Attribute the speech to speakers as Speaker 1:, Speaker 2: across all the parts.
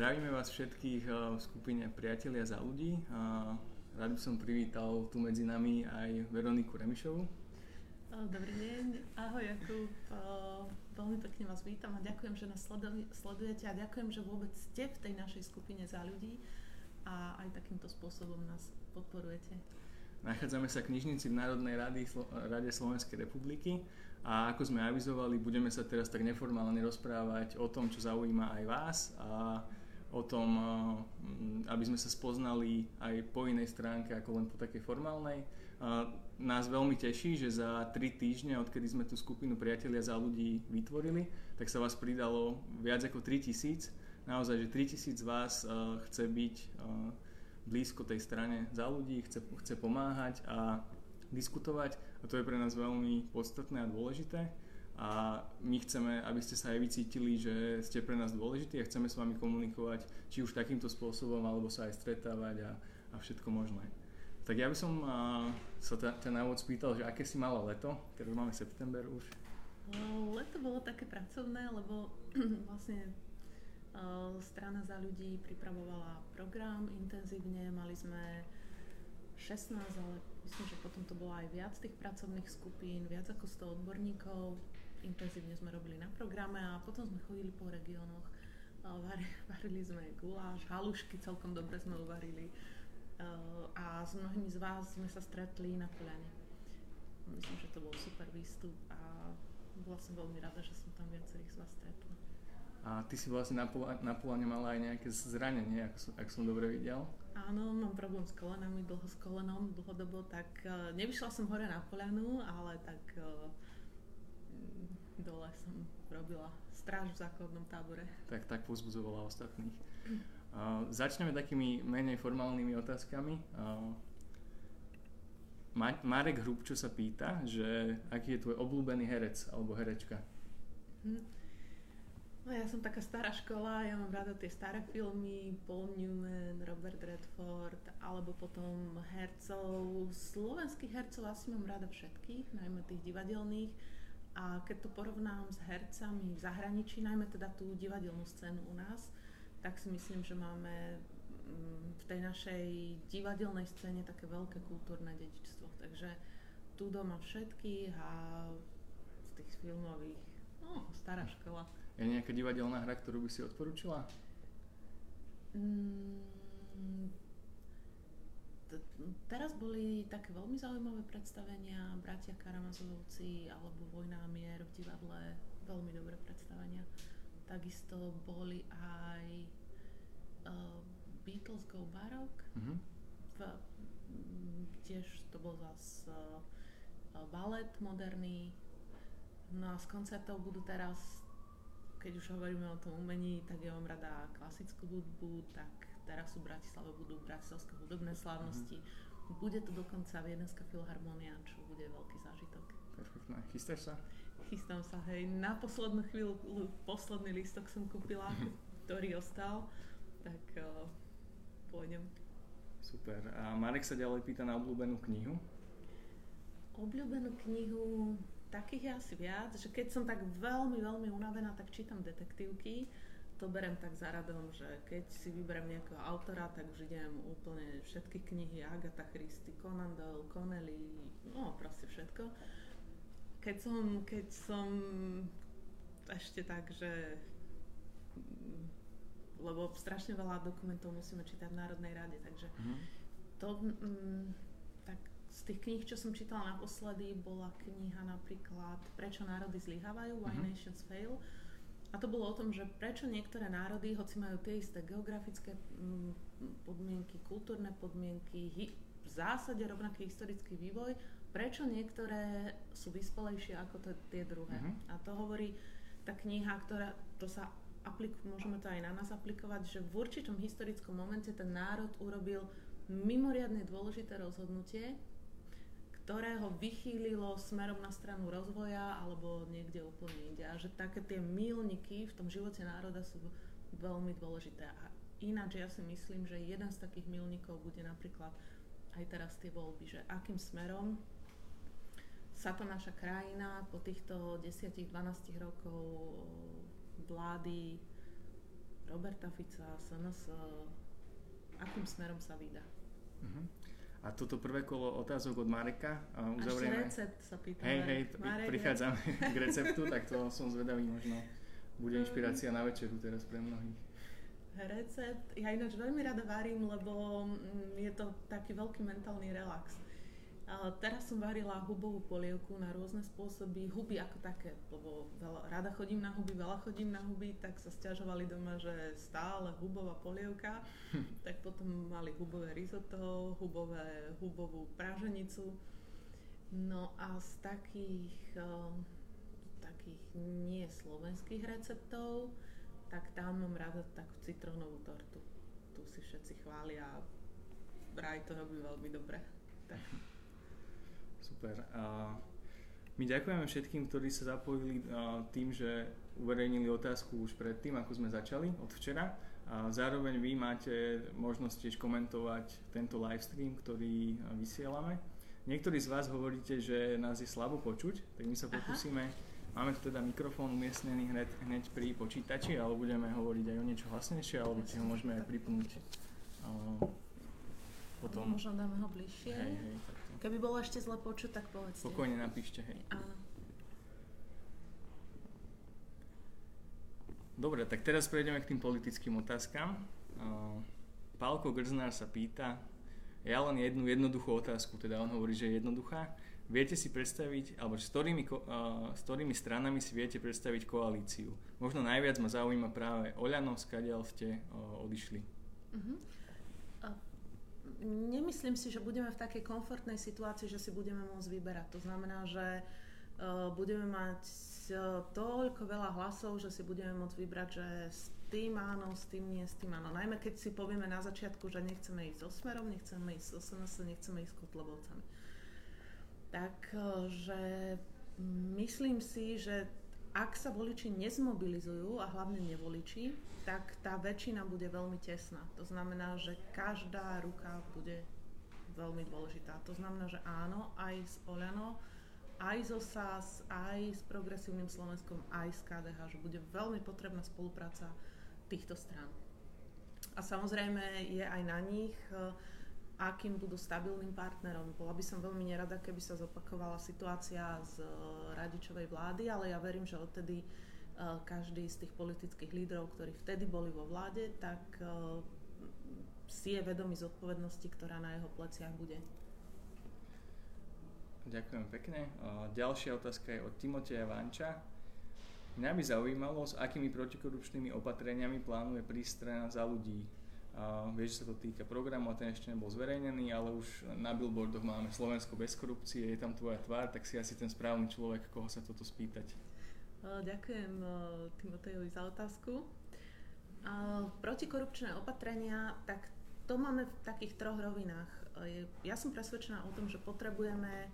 Speaker 1: Zdravíme vás všetkých v skupine Priatelia za ľudí. Rád by som privítal tu medzi nami aj Veroniku Remišovu.
Speaker 2: Dobrý deň, ahoj Jakub, veľmi pekne vás vítam a ďakujem, že nás sledujete a ďakujem, že vôbec ste v tej našej skupine za ľudí a aj takýmto spôsobom nás podporujete.
Speaker 1: Nachádzame sa knižnici v Národnej rady, Rade Slovenskej republiky a ako sme avizovali, budeme sa teraz tak neformálne rozprávať o tom, čo zaujíma aj vás a o tom, aby sme sa spoznali aj po inej stránke ako len po takej formálnej. Nás veľmi teší, že za tri týždne, odkedy sme tú skupinu Priatelia za ľudí vytvorili, tak sa vás pridalo viac ako 3000. Naozaj, že 3000 z vás chce byť blízko tej strane za ľudí, chce, chce pomáhať a diskutovať a to je pre nás veľmi podstatné a dôležité a my chceme, aby ste sa aj vycítili, že ste pre nás dôležití a chceme s vami komunikovať či už takýmto spôsobom, alebo sa aj stretávať a, a všetko možné. Tak ja by som a, sa ten návod spýtal, že aké si mala leto, keď máme september už?
Speaker 2: Leto bolo také pracovné, lebo vlastne strana za ľudí pripravovala program intenzívne, mali sme 16, ale myslím, že potom to bolo aj viac tých pracovných skupín, viac ako 100 odborníkov. Intenzívne sme robili na programe a potom sme chodili po regiónoch. Varili sme guláš, halušky celkom dobre sme uvarili. A s mnohými z vás sme sa stretli na Poľane. Myslím, že to bol super výstup a bola som veľmi rada, že som tam viacerých z vás stretla.
Speaker 1: A ty si vlastne na, na Polane mala aj nejaké zranenie, ak som, ak som dobre videl.
Speaker 2: Áno, mám problém s kolenami, dlho s kolenom, dlhodobo, tak uh, nevyšla som hore na Polianu, ale tak uh, dole som robila stráž v základnom tábore.
Speaker 1: Tak, tak pozbudzovala ostatných. Uh, začneme takými menej formálnymi otázkami. Uh, Marek Hrubčo sa pýta, že aký je tvoj obľúbený herec alebo herečka? Hm.
Speaker 2: No ja som taká stará škola, ja mám rada tie staré filmy, Paul Newman, Robert Redford, alebo potom hercov. Slovenských hercov asi mám rada všetkých, najmä tých divadelných. A keď to porovnám s hercami v zahraničí, najmä teda tú divadelnú scénu u nás, tak si myslím, že máme mm, v tej našej divadelnej scéne také veľké kultúrne dedičstvo. Takže tu doma všetkých a z tých filmových, no, stará škola.
Speaker 1: Je nejaká divadelná hra, ktorú by si odporúčila?
Speaker 2: Mm, teraz boli také veľmi zaujímavé predstavenia Bratia Karamazovci alebo Vojna a mier v divadle. Veľmi dobré predstavenia. Takisto boli aj uh, Beatles Go Baroque. Mm-hmm. V, tiež to bol zase uh, balet moderný. No a z koncertov budú teraz keď už hovoríme o tom umení, tak ja mám rada klasickú hudbu, tak teraz sú v Bratislave budú bratislavské hudobné slávnosti. Mm-hmm. Bude to dokonca Viedenská filharmonia, čo bude veľký zážitok.
Speaker 1: Perfektné. Chystáš sa?
Speaker 2: Chystám sa, hej. Na poslednú chvíľu, posledný listok som kúpila, mm-hmm. ktorý ostal, tak uh, pôjdem.
Speaker 1: Super. A Marek sa ďalej pýta na obľúbenú knihu.
Speaker 2: Obľúbenú knihu takých je asi viac, že keď som tak veľmi, veľmi unavená, tak čítam detektívky. To berem tak za radom, že keď si vyberiem nejakého autora, tak už idem úplne všetky knihy Agatha Christie, Conan Doyle, Connelly, no proste všetko. Keď som, keď som ešte tak, že lebo strašne veľa dokumentov musíme čítať v Národnej rade, takže mm. to mm, tak z tých kníh, čo som čítala naposledy, bola kniha napríklad Prečo národy zlyhávajú, Why uh-huh. Nations Fail. A to bolo o tom, že prečo niektoré národy, hoci majú tie isté geografické mm, podmienky, kultúrne podmienky, hi, v zásade rovnaký historický vývoj, prečo niektoré sú vyspelejšie ako to, tie druhé. Uh-huh. A to hovorí tá kniha, ktorá, to sa aplik- môžeme to aj na nás aplikovať, že v určitom historickom momente ten národ urobil mimoriadne dôležité rozhodnutie, ktoré ho vychýlilo smerom na stranu rozvoja alebo niekde úplne inde. A že také tie milníky v tom živote národa sú veľmi dôležité. A ináč ja si myslím, že jeden z takých milníkov bude napríklad aj teraz tie voľby, že akým smerom sa tá naša krajina po týchto 10-12 rokov vlády Roberta Fica, SNS, akým smerom sa vydá.
Speaker 1: Uh-huh. A toto prvé kolo otázok od Mareka
Speaker 2: uzavrieme. Až recept sa pýtame.
Speaker 1: Hej, hej, Marek, prichádzame k receptu, tak to som zvedavý, možno bude inšpirácia na večeru teraz pre mnohých.
Speaker 2: Recept, ja ináč veľmi rada varím, lebo mm, je to taký veľký mentálny relax. Teraz som varila hubovú polievku na rôzne spôsoby, huby ako také, lebo veľa, rada chodím na huby, veľa chodím na huby, tak sa stiažovali doma, že stále hubová polievka, tak potom mali hubové risotto, hubové, hubovú praženicu. No a z takých, um, takých nie slovenských receptov, tak tam mám rada takú citrónovú tortu. Tu si všetci chvália, vraj to robí veľmi dobre. Tak.
Speaker 1: Super. A my ďakujeme všetkým, ktorí sa zapojili tým, že uverejnili otázku už predtým, ako sme začali, od včera. A zároveň vy máte možnosť tiež komentovať tento live stream, ktorý vysielame. Niektorí z vás hovoríte, že nás je slabo počuť, tak my sa pokúsime. Máme tu teda mikrofón umiestnený hneď, hneď pri počítači, ale budeme hovoriť aj o niečo hlasnejšie, alebo si ho môžeme aj pripnúť
Speaker 2: potom. Možno dáme ho bližšie.
Speaker 1: Hej, hej, tak
Speaker 2: Keby bolo ešte zle počuť, tak povedzte.
Speaker 1: Spokojne napíšte, hej.
Speaker 2: Áno.
Speaker 1: Dobre, tak teraz prejdeme k tým politickým otázkam. Uh, Pálko Grznár sa pýta, ja len jednu jednoduchú otázku, teda on hovorí, že je jednoduchá. Viete si predstaviť, alebo s ktorými, uh, s ktorými stranami si viete predstaviť koalíciu? Možno najviac ma zaujíma práve Oľano, skadiaľ ste uh, odišli. Uh-huh
Speaker 2: nemyslím si, že budeme v takej komfortnej situácii, že si budeme môcť vyberať. To znamená, že uh, budeme mať uh, toľko veľa hlasov, že si budeme môcť vybrať, že s tým áno, s tým nie, s tým áno. Najmä keď si povieme na začiatku, že nechceme ísť so Smerom, nechceme ísť so SNS, nechceme ísť s Kotlebovcami. Takže myslím si, že ak sa voliči nezmobilizujú a hlavne nevoliči, tak tá väčšina bude veľmi tesná. To znamená, že každá ruka bude veľmi dôležitá. To znamená, že áno, aj s Oľano, aj zo SAS, aj s Progresívnym Slovenskom, aj s KDH, že bude veľmi potrebná spolupráca týchto strán. A samozrejme je aj na nich, eh, akým budú stabilným partnerom. Bola by som veľmi nerada, keby sa zopakovala situácia z eh, radičovej vlády, ale ja verím, že odtedy každý z tých politických lídrov, ktorí vtedy boli vo vláde, tak si je vedomý zodpovednosti, ktorá na jeho pleciach bude.
Speaker 1: Ďakujem pekne. Ďalšia otázka je od Timoteja Vanča. Mňa by zaujímalo, s akými protikorupčnými opatreniami plánuje prísť za ľudí. Uh, vieš, že sa to týka programu a ten ešte nebol zverejnený, ale už na billboardoch máme Slovensko bez korupcie, je tam tvoja tvár, tak si asi ten správny človek, koho sa toto spýtať.
Speaker 2: Ďakujem Timotejovi za otázku. Protikorupčné opatrenia, tak to máme v takých troch rovinách. Ja som presvedčená o tom, že potrebujeme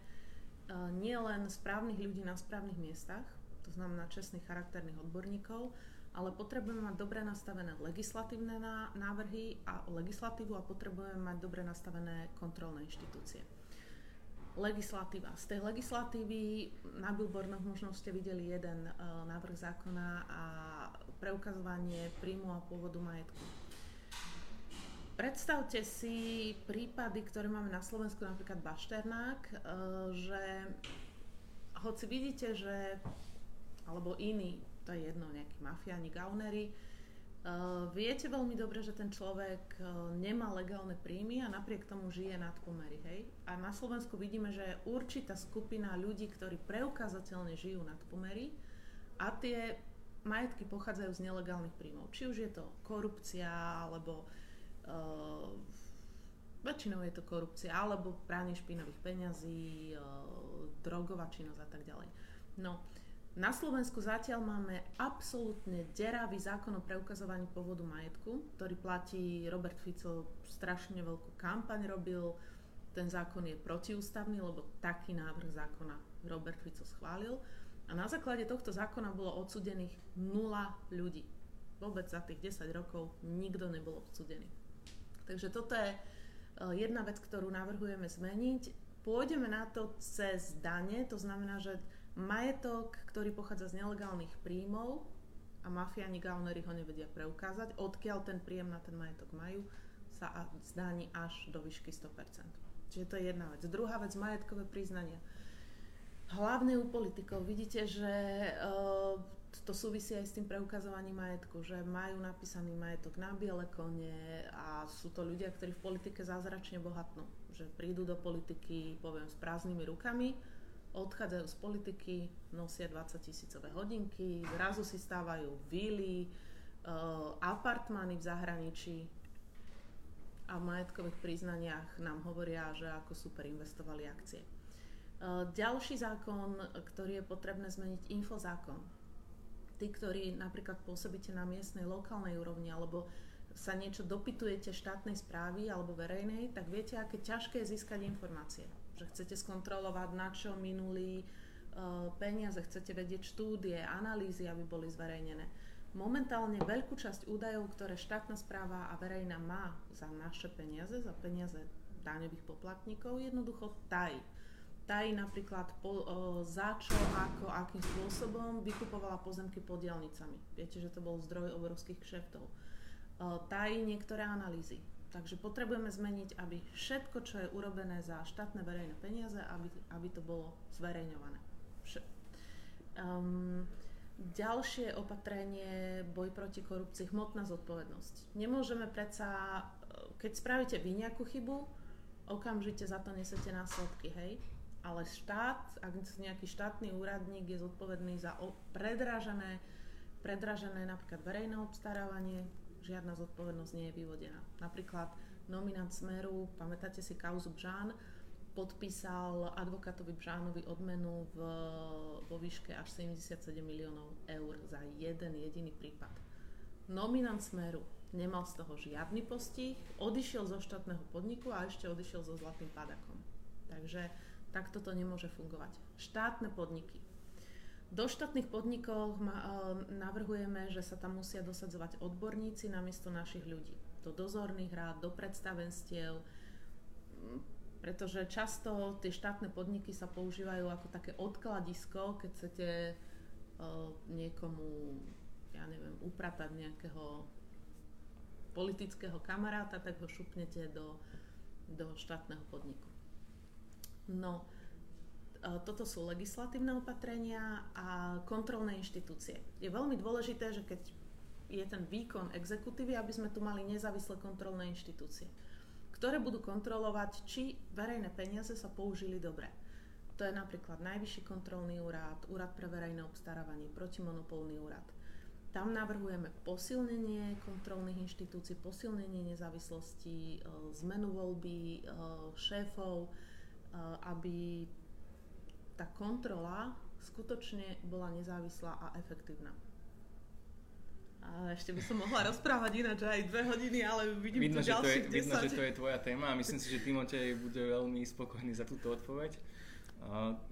Speaker 2: nielen správnych ľudí na správnych miestach, to znamená čestných charakterných odborníkov, ale potrebujeme mať dobre nastavené legislatívne návrhy a legislatívu a potrebujeme mať dobre nastavené kontrolné inštitúcie legislatíva. Z tej legislatívy na billboardoch možno ste videli jeden uh, návrh zákona a preukazovanie príjmu a pôvodu majetku. Predstavte si prípady, ktoré máme na Slovensku, napríklad Bašternák, uh, že hoci vidíte, že alebo iní, to je jedno, nejakí mafiáni, gaunery, Uh, viete veľmi dobre, že ten človek uh, nemá legálne príjmy a napriek tomu žije nad pomery, hej? A na Slovensku vidíme, že je určitá skupina ľudí, ktorí preukázateľne žijú nad pomery a tie majetky pochádzajú z nelegálnych príjmov. Či už je to korupcia, alebo uh, väčšinou je to korupcia, alebo pranie špinových peňazí, uh, drogová činnosť a tak ďalej. No, na Slovensku zatiaľ máme absolútne deravý zákon o preukazovaní pôvodu majetku, ktorý platí Robert Fico strašne veľkú kampaň robil. Ten zákon je protiústavný, lebo taký návrh zákona Robert Fico schválil. A na základe tohto zákona bolo odsudených nula ľudí. Vôbec za tých 10 rokov nikto nebol odsudený. Takže toto je e, jedna vec, ktorú navrhujeme zmeniť. Pôjdeme na to cez dane, to znamená, že majetok, ktorý pochádza z nelegálnych príjmov, a mafiáni gaunery ho nevedia preukázať, odkiaľ ten príjem na ten majetok majú, sa zdáni až do výšky 100%. Čiže to je jedna vec. Druhá vec, majetkové priznania. Hlavne u politikov vidíte, že uh, to súvisí aj s tým preukazovaním majetku, že majú napísaný majetok na biele kone a sú to ľudia, ktorí v politike zázračne bohatnú. Že prídu do politiky, poviem, s prázdnymi rukami, odchádzajú z politiky, nosia 20 tisícové hodinky, zrazu si stávajú vily, uh, apartmány v zahraničí a v majetkových priznaniach nám hovoria, že ako super investovali akcie. Uh, ďalší zákon, ktorý je potrebné zmeniť, infozákon. Tí, ktorí napríklad pôsobíte na miestnej, lokálnej úrovni alebo sa niečo dopytujete štátnej správy alebo verejnej, tak viete, aké ťažké je získať informácie že chcete skontrolovať, na čo minuli uh, peniaze, chcete vedieť štúdie, analýzy, aby boli zverejnené. Momentálne veľkú časť údajov, ktoré štátna správa a verejná má za naše peniaze, za peniaze daňových poplatníkov, jednoducho tají. Tají napríklad po, uh, za čo, ako, akým spôsobom vykupovala pozemky podielnicami. Viete, že to bol zdroj obrovských kšeftov. Uh, tají niektoré analýzy Takže potrebujeme zmeniť, aby všetko, čo je urobené za štátne verejné peniaze, aby, aby to bolo zverejňované. Um, ďalšie opatrenie, boj proti korupcii, hmotná zodpovednosť. Nemôžeme predsa, keď spravíte vy nejakú chybu, okamžite za to nesete následky, hej? Ale štát, ak nejaký štátny úradník je zodpovedný za predražené, predražené napríklad verejné obstarávanie, žiadna zodpovednosť nie je vyvodená. Napríklad nominant Smeru, pamätáte si kauzu Bžán, podpísal advokátovi Bžánovi odmenu v, vo výške až 77 miliónov eur za jeden jediný prípad. Nominant Smeru nemal z toho žiadny postih, odišiel zo štátneho podniku a ešte odišiel so zlatým padakom. Takže takto to nemôže fungovať. Štátne podniky do štátnych podnikov e, navrhujeme, že sa tam musia dosadzovať odborníci namiesto našich ľudí. Do dozorných rád, do predstavenstiev, pretože často tie štátne podniky sa používajú ako také odkladisko, keď chcete uh, niekomu, ja neviem, upratať nejakého politického kamaráta, tak ho šupnete do, do štátneho podniku. No, toto sú legislatívne opatrenia a kontrolné inštitúcie. Je veľmi dôležité, že keď je ten výkon exekutívy, aby sme tu mali nezávislé kontrolné inštitúcie, ktoré budú kontrolovať, či verejné peniaze sa použili dobre. To je napríklad Najvyšší kontrolný úrad, Úrad pre verejné obstarávanie, protimonopolný úrad. Tam navrhujeme posilnenie kontrolných inštitúcií, posilnenie nezávislosti, e, zmenu voľby e, šéfov, aby tá kontrola skutočne bola nezávislá a efektívna. A ešte by som mohla rozprávať ináč aj dve hodiny, ale vidím vidno, tu ďalších
Speaker 1: to je, Vidno, že to je tvoja téma a myslím si, že Timotej bude veľmi spokojný za túto odpoveď.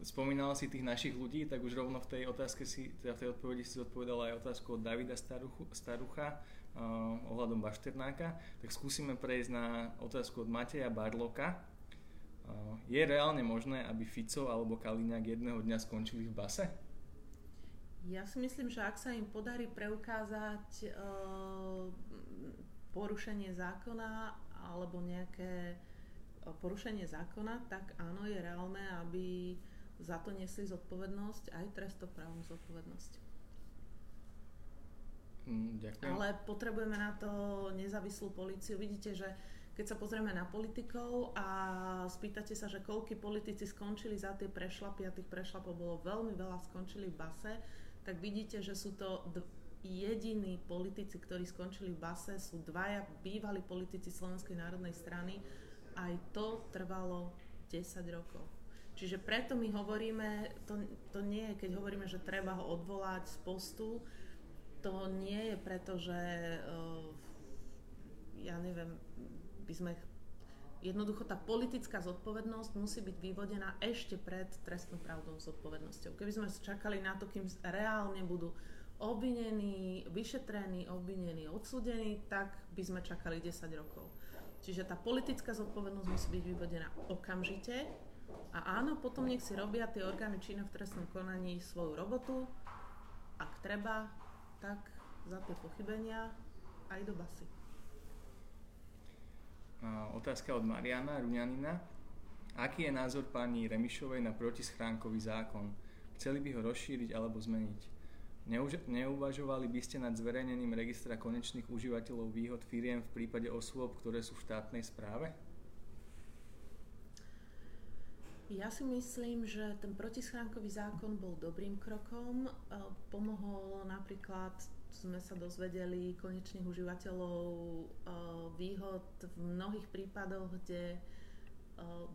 Speaker 1: Spomínala si tých našich ľudí, tak už rovno v tej otázke si, teda v tej odpovedi si zodpovedala aj otázku od Davida Staruchu, Starucha ohľadom Bašternáka. Tak skúsime prejsť na otázku od Mateja Barloka, je reálne možné, aby Fico alebo Kaliňák jedného dňa skončili v base?
Speaker 2: Ja si myslím, že ak sa im podarí preukázať uh, porušenie zákona alebo nejaké uh, porušenie zákona, tak áno, je reálne, aby za to nesli zodpovednosť, aj trestoprávnu zodpovednosť.
Speaker 1: Mm, ďakujem.
Speaker 2: Ale potrebujeme na to nezávislú policiu. Vidíte, že keď sa pozrieme na politikov a spýtate sa, že koľky politici skončili za tie prešlapy a tých prešlapov bolo veľmi veľa, skončili v base, tak vidíte, že sú to d- jediní politici, ktorí skončili v base, sú dvaja bývalí politici Slovenskej národnej strany. Aj to trvalo 10 rokov. Čiže preto my hovoríme, to, to nie je, keď hovoríme, že treba ho odvolať z postu, to nie je preto, že uh, ja neviem, by sme Jednoducho tá politická zodpovednosť musí byť vyvodená ešte pred trestnou pravdou zodpovednosťou. Keby sme čakali na to, kým reálne budú obvinení, vyšetrení, obvinení, odsúdení, tak by sme čakali 10 rokov. Čiže tá politická zodpovednosť musí byť vyvodená okamžite a áno, potom nech si robia tie orgány činné v trestnom konaní svoju robotu. Ak treba, tak za tie pochybenia aj do basy.
Speaker 1: Otázka od Mariana Ruňanina. Aký je názor pani Remišovej na protischránkový zákon? Chceli by ho rozšíriť alebo zmeniť? Neuž- neuvažovali by ste nad zverejnením registra konečných užívateľov výhod firiem v prípade osôb, ktoré sú v štátnej správe?
Speaker 2: Ja si myslím, že ten protischránkový zákon bol dobrým krokom. E, pomohol napríklad, sme sa dozvedeli, konečných užívateľov e, výhod v mnohých prípadoch, kde e,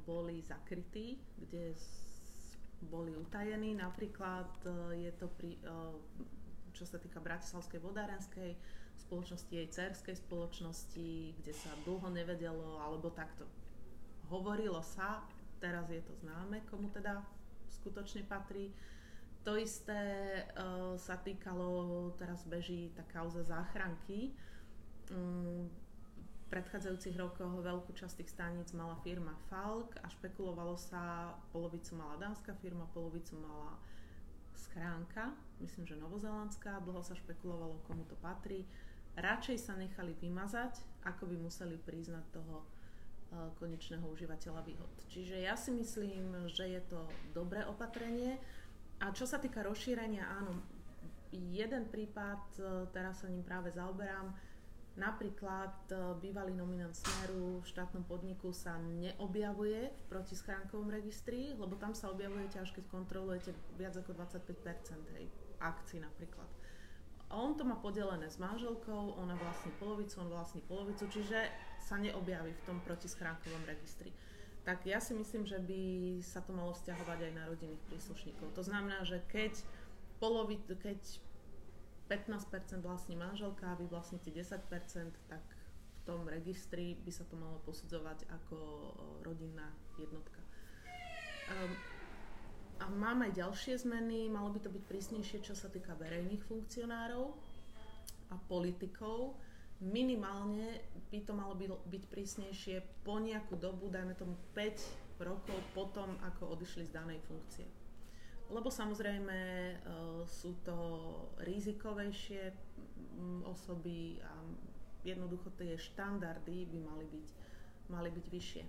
Speaker 2: boli zakrytí, kde boli utajení. Napríklad je to pri, čo sa týka Bratislavskej vodárenskej spoločnosti, jej cerskej spoločnosti, kde sa dlho nevedelo, alebo takto hovorilo sa, teraz je to známe, komu teda skutočne patrí. To isté uh, sa týkalo, teraz beží tá kauza záchranky. Um, v predchádzajúcich rokoch veľkú časť tých staníc mala firma Falk a špekulovalo sa, polovicu mala dánska firma, polovicu mala schránka, myslím, že novozelandská, dlho sa špekulovalo, komu to patrí. Radšej sa nechali vymazať, ako by museli priznať toho Eh, konečného užívateľa výhod. Čiže ja si myslím, že je to dobré opatrenie. A čo sa týka rozšírenia, áno, jeden prípad, eh, teraz sa ním práve zaoberám, napríklad eh, bývalý nominant Smeru v štátnom podniku sa neobjavuje v protischránkovom registri, lebo tam sa objavujete až keď kontrolujete viac ako 25% hej, akcií napríklad. A on to má podelené s manželkou, ona vlastní polovicu, on vlastní polovicu, čiže sa neobjaví v tom protischránkovom registri. Tak ja si myslím, že by sa to malo vzťahovať aj na rodinných príslušníkov. To znamená, že keď, polovi, keď 15% vlastní manželka a vy vlastníte 10%, tak v tom registri by sa to malo posudzovať ako rodinná jednotka. Um, a mám aj ďalšie zmeny, malo by to byť prísnejšie, čo sa týka verejných funkcionárov a politikov minimálne by to malo byť prísnejšie po nejakú dobu, dajme tomu 5 rokov potom, ako odišli z danej funkcie. Lebo samozrejme e, sú to rizikovejšie osoby a jednoducho tie štandardy by mali byť, mali byť vyššie.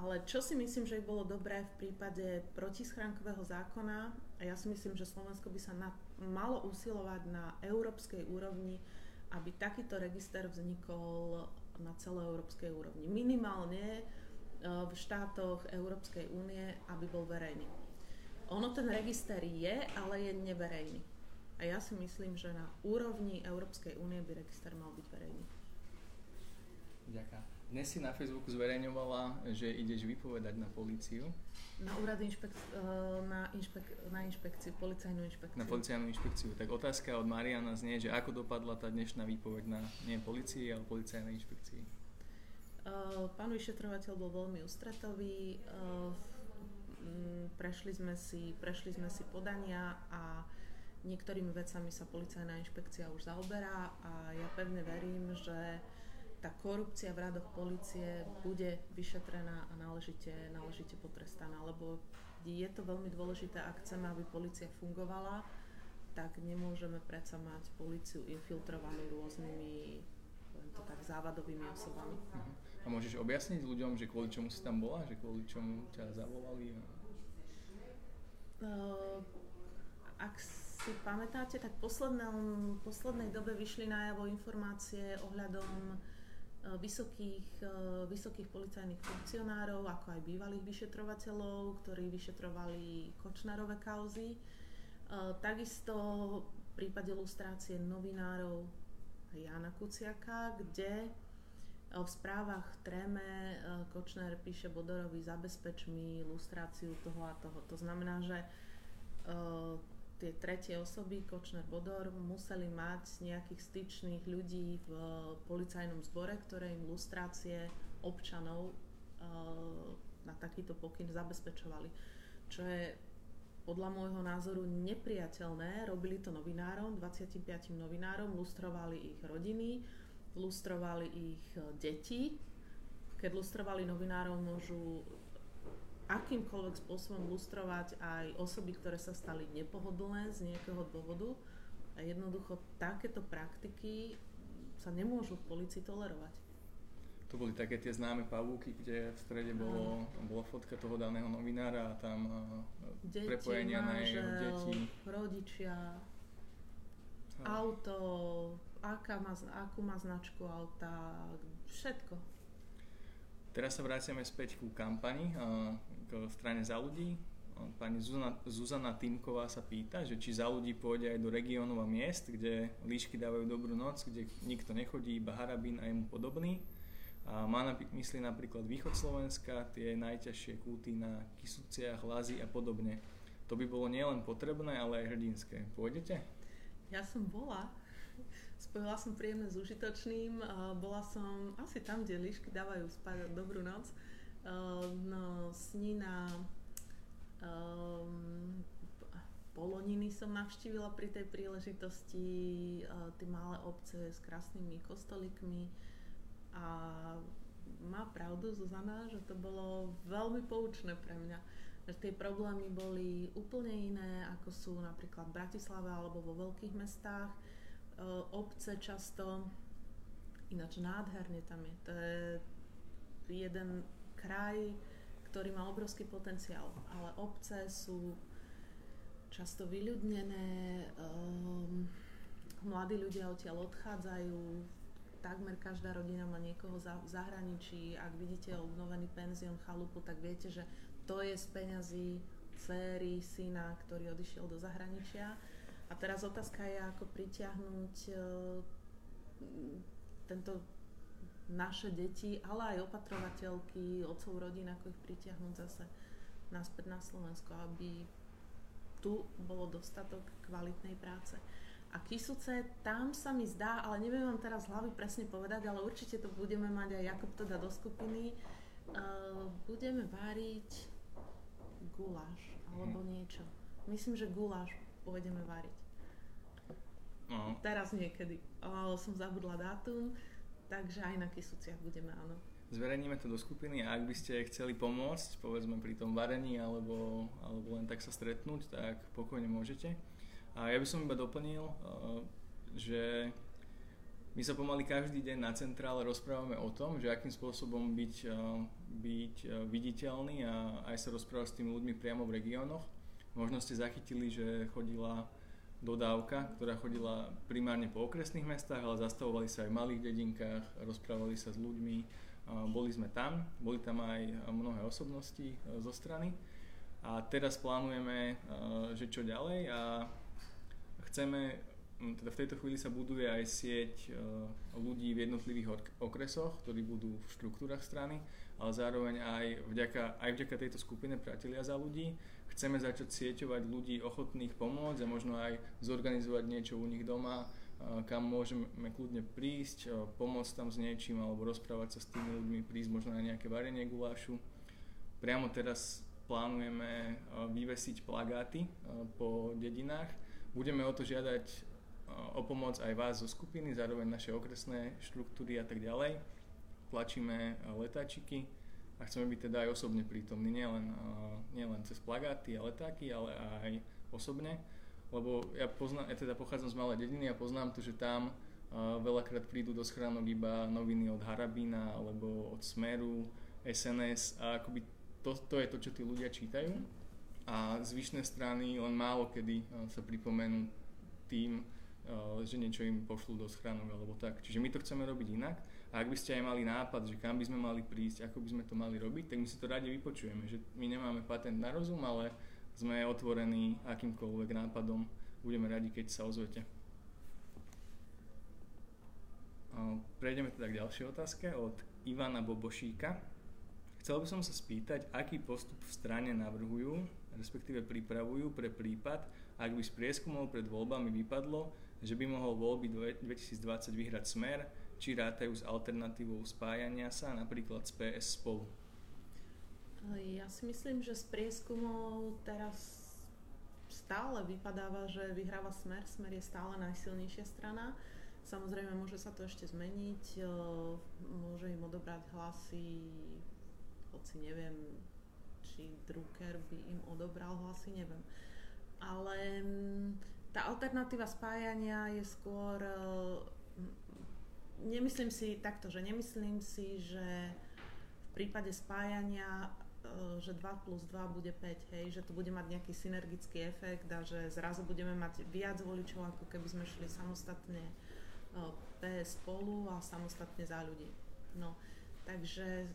Speaker 2: Ale čo si myslím, že by bolo dobré v prípade protischránkového zákona, a ja si myslím, že Slovensko by sa na, malo usilovať na európskej úrovni aby takýto register vznikol na celoeurópskej úrovni. Minimálne e, v štátoch Európskej únie, aby bol verejný. Ono ten register je, ale je neverejný. A ja si myslím, že na úrovni Európskej únie by register mal byť verejný.
Speaker 1: Ďakujem. Dnes si na Facebooku zverejňovala, že ideš vypovedať na políciu.
Speaker 2: Na úrad inšpek- eh, na, inšpek- na inšpekciu, policajnú inšpekciu.
Speaker 1: Na policajnú inšpekciu. Tak otázka od Mariana znie, že ako dopadla tá dnešná výpoveď na nie policii, ale policajnej inšpekcii.
Speaker 2: Uh, pán vyšetrovateľ bol veľmi ústretový. Uh, prešli, sme si, prešli sme si podania a niektorými vecami sa policajná inšpekcia už zaoberá a ja pevne verím, že tá korupcia v radoch policie bude vyšetrená a náležite, náležite potrestaná, lebo je to veľmi dôležité, ak chceme, aby policia fungovala, tak nemôžeme predsa mať policiu infiltrovanú rôznymi to tak, závadovými osobami.
Speaker 1: Uh-huh. A môžeš objasniť ľuďom, že kvôli čomu si tam bola, že kvôli čomu ťa zavolali?
Speaker 2: Uh, ak si pamätáte, tak v poslednej dobe vyšli najavo informácie ohľadom vysokých, eh, vysokých policajných funkcionárov, ako aj bývalých vyšetrovateľov, ktorí vyšetrovali Kočnarové kauzy. Eh, takisto v prípade lustrácie novinárov Jana Kuciaka, kde v správach Tréme Kočner píše Bodorovi zabezpeč mi lustráciu toho a toho. To znamená, že tie tretie osoby, Kočner Bodor, museli mať nejakých styčných ľudí v policajnom zbore, ktoré im lustrácie občanov eh, na takýto pokyn zabezpečovali. Čo je podľa môjho názoru nepriateľné. Robili to novinárom, 25 novinárom, lustrovali ich rodiny, lustrovali ich eh, deti. Keď lustrovali novinárov, môžu akýmkoľvek spôsobom lustrovať aj osoby, ktoré sa stali nepohodlné z nejakého dôvodu. A jednoducho takéto praktiky sa nemôžu v policii tolerovať.
Speaker 1: To boli také tie známe pavúky, kde v strede bolo, bola fotka toho daného novinára a tam deti, prepojenia manžel, na jeho deti.
Speaker 2: rodičia, auto, aká má, akú má značku auta, všetko.
Speaker 1: Teraz sa vraciame späť ku kampani, k strane za ľudí. Pani Zuzana, Zuzana Týmková sa pýta, že či za ľudí pôjde aj do regiónov a miest, kde líšky dávajú dobrú noc, kde nikto nechodí, iba harabín a jemu podobný. A má na mysli napríklad východ Slovenska, tie najťažšie kúty na Kisuciach, Lazy a podobne. To by bolo nielen potrebné, ale aj hrdinské. Pôjdete?
Speaker 2: Ja som bola. Spojila som príjemné s užitočným. Bola som asi tam, kde líšky dávajú spať dobrú noc. No, snina Um, Poloniny som navštívila pri tej príležitosti, uh, tie malé obce s krásnymi kostolikmi a má pravdu Zuzana, že to bolo veľmi poučné pre mňa. Že tie problémy boli úplne iné, ako sú napríklad v Bratislave alebo vo veľkých mestách. Uh, obce často, ináč nádherne tam je. To je jeden kraj, ktorý má obrovský potenciál, ale obce sú často vyľudnené, um, mladí ľudia odtiaľ odchádzajú, takmer každá rodina má niekoho za, v zahraničí, ak vidíte obnovený penzión, chalupu, tak viete, že to je z peňazí céry, syna, ktorý odišiel do zahraničia. A teraz otázka je, ako pritiahnuť uh, tento naše deti, ale aj opatrovateľky, otcov rodín, ako ich pritiahnuť zase naspäť na Slovensko, aby tu bolo dostatok kvalitnej práce. A Kisuce, tam sa mi zdá, ale neviem vám teraz hlavy presne povedať, ale určite to budeme mať aj Jakub to dá do skupiny. Uh, budeme váriť guláš alebo mhm. niečo. Myslím, že guláš pôjdeme variť. No. Teraz niekedy. Ale som zabudla dátum. Takže aj na Kisuciach budeme, áno.
Speaker 1: Zverejníme to do skupiny a ak by ste chceli pomôcť, povedzme pri tom varení alebo, alebo len tak sa stretnúť, tak pokojne môžete. A ja by som iba doplnil, eh, že my sa pomaly každý deň na centrále rozprávame o tom, že akým spôsobom byť, eh, byť eh, viditeľný a aj sa rozprávať s tými ľuďmi priamo v regiónoch. Možno ste zachytili, že chodila dodávka, ktorá chodila primárne po okresných mestách, ale zastavovali sa aj v malých dedinkách, rozprávali sa s ľuďmi, boli sme tam, boli tam aj mnohé osobnosti e, zo strany. A teraz plánujeme, e, že čo ďalej a chceme, teda v tejto chvíli sa buduje aj sieť e, ľudí v jednotlivých okresoch, ktorí budú v štruktúrach strany, ale zároveň aj vďaka, aj vďaka tejto skupine Priatelia za ľudí chceme začať sieťovať ľudí ochotných pomôcť a možno aj zorganizovať niečo u nich doma, kam môžeme kľudne prísť, pomôcť tam s niečím alebo rozprávať sa s tými ľuďmi, prísť možno na nejaké varenie gulášu. Priamo teraz plánujeme vyvesiť plagáty po dedinách. Budeme o to žiadať o pomoc aj vás zo skupiny, zároveň naše okresné štruktúry a tak ďalej. Tlačíme letáčiky, a chceme byť teda aj osobne prítomní, nielen, nielen cez plagáty a letáky, ale aj osobne, lebo ja, poznám, ja teda pochádzam z malej dediny a poznám to, že tam veľakrát prídu do schránok iba noviny od Harabína alebo od Smeru, SNS a akoby to, to je to, čo tí ľudia čítajú. A zvyšné strany len málo kedy sa pripomenú tým, že niečo im pošlú do schránok alebo tak. Čiže my to chceme robiť inak a ak by ste aj mali nápad, že kam by sme mali prísť, ako by sme to mali robiť, tak my si to radi vypočujeme, že my nemáme patent na rozum, ale sme otvorení akýmkoľvek nápadom. Budeme radi, keď sa ozvete. Prejdeme teda k ďalšej otázke od Ivana Bobošíka. Chcel by som sa spýtať, aký postup v strane navrhujú, respektíve pripravujú pre prípad, ak by z prieskumov pred voľbami vypadlo, že by mohol voľby 2020 vyhrať Smer, či rátajú s alternatívou spájania sa napríklad z PS spolu?
Speaker 2: Ja si myslím, že z prieskumov teraz stále vypadáva, že vyhráva Smer. Smer je stále najsilnejšia strana. Samozrejme, môže sa to ešte zmeniť, môže im odobrať hlasy, hoci neviem, či Drucker by im odobral hlasy, neviem. Ale tá alternatíva spájania je skôr... E, nemyslím si takto, že nemyslím si, že v prípade spájania e, že 2 plus 2 bude 5, hej, že to bude mať nejaký synergický efekt a že zrazu budeme mať viac voličov, ako keby sme šli samostatne P spolu a samostatne za ľudí. No, takže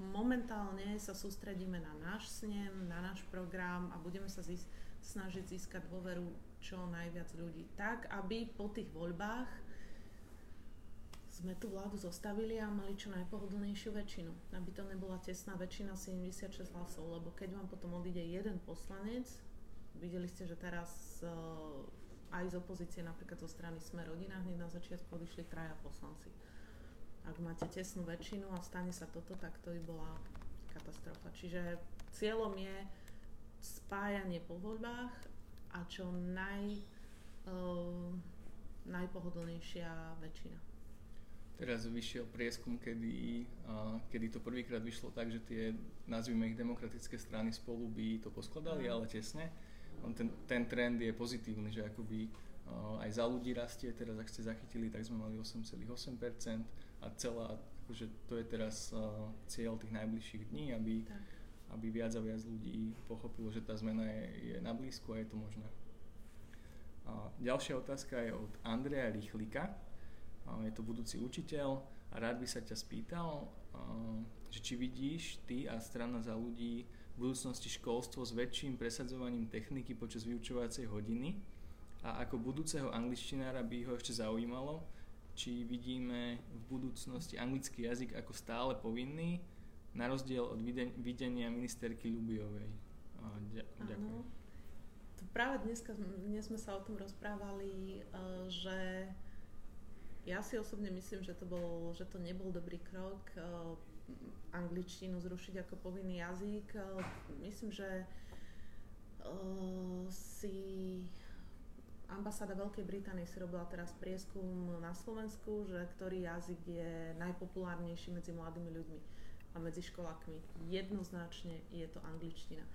Speaker 2: momentálne sa sústredíme na náš snem, na náš program a budeme sa zís- snažiť získať dôveru čo najviac ľudí. Tak, aby po tých voľbách sme tú vládu zostavili a mali čo najpohodlnejšiu väčšinu. Aby to nebola tesná väčšina 76 hlasov, lebo keď vám potom odíde jeden poslanec, videli ste, že teraz uh, aj z opozície, napríklad zo strany Sme rodina, hneď na začiatku odišli traja poslanci ak máte tesnú väčšinu a stane sa toto, tak to by bola katastrofa. Čiže cieľom je spájanie po voľbách a čo naj, uh, najpohodlnejšia väčšina.
Speaker 1: Teraz vyšiel prieskum, kedy, kedy to prvýkrát vyšlo tak, že tie, nazvime ich demokratické strany spolu by to poskladali, no. ale tesne. Ten, ten trend je pozitívny, že akoby aj za ľudí rastie, teraz ak ste zachytili, tak sme mali 8,8%, a celá, akože to je teraz cieľ tých najbližších dní, aby, aby viac a viac ľudí pochopilo, že tá zmena je, je na blízku a je to možné. A ďalšia otázka je od Andreja Rychlika. Je to budúci učiteľ a rád by sa ťa spýtal, že či vidíš ty a strana za ľudí v budúcnosti školstvo s väčším presadzovaním techniky počas vyučovacej hodiny a ako budúceho angličtinára by ho ešte zaujímalo, či vidíme v budúcnosti anglický jazyk ako stále povinný, na rozdiel od videnia ministerky Ľubiovej. Ďakujem.
Speaker 2: To práve dneska, dnes sme sa o tom rozprávali, e, že ja si osobne myslím, že to, bol, že to nebol dobrý krok e, angličtinu zrušiť ako povinný jazyk. E, myslím, že si Ambasáda Veľkej Británie si robila teraz prieskum na Slovensku, že ktorý jazyk je najpopulárnejší medzi mladými ľuďmi a medzi školákmi. Jednoznačne je to angličtina.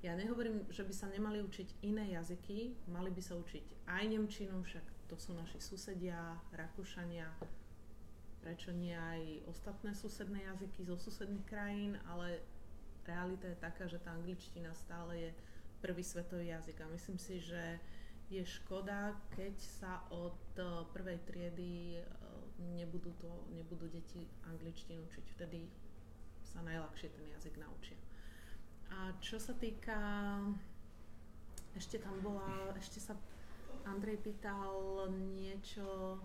Speaker 2: Ja nehovorím, že by sa nemali učiť iné jazyky, mali by sa učiť aj nemčinu, však to sú naši susedia, Rakúšania, prečo nie aj ostatné susedné jazyky zo susedných krajín, ale realita je taká, že tá angličtina stále je prvý svetový jazyk a myslím si, že je škoda, keď sa od e, prvej triedy e, nebudú, to, nebudú deti angličtinu učiť. Vtedy sa najľahšie ten jazyk naučia. A čo sa týka, ešte tam bola, ešte sa Andrej pýtal niečo...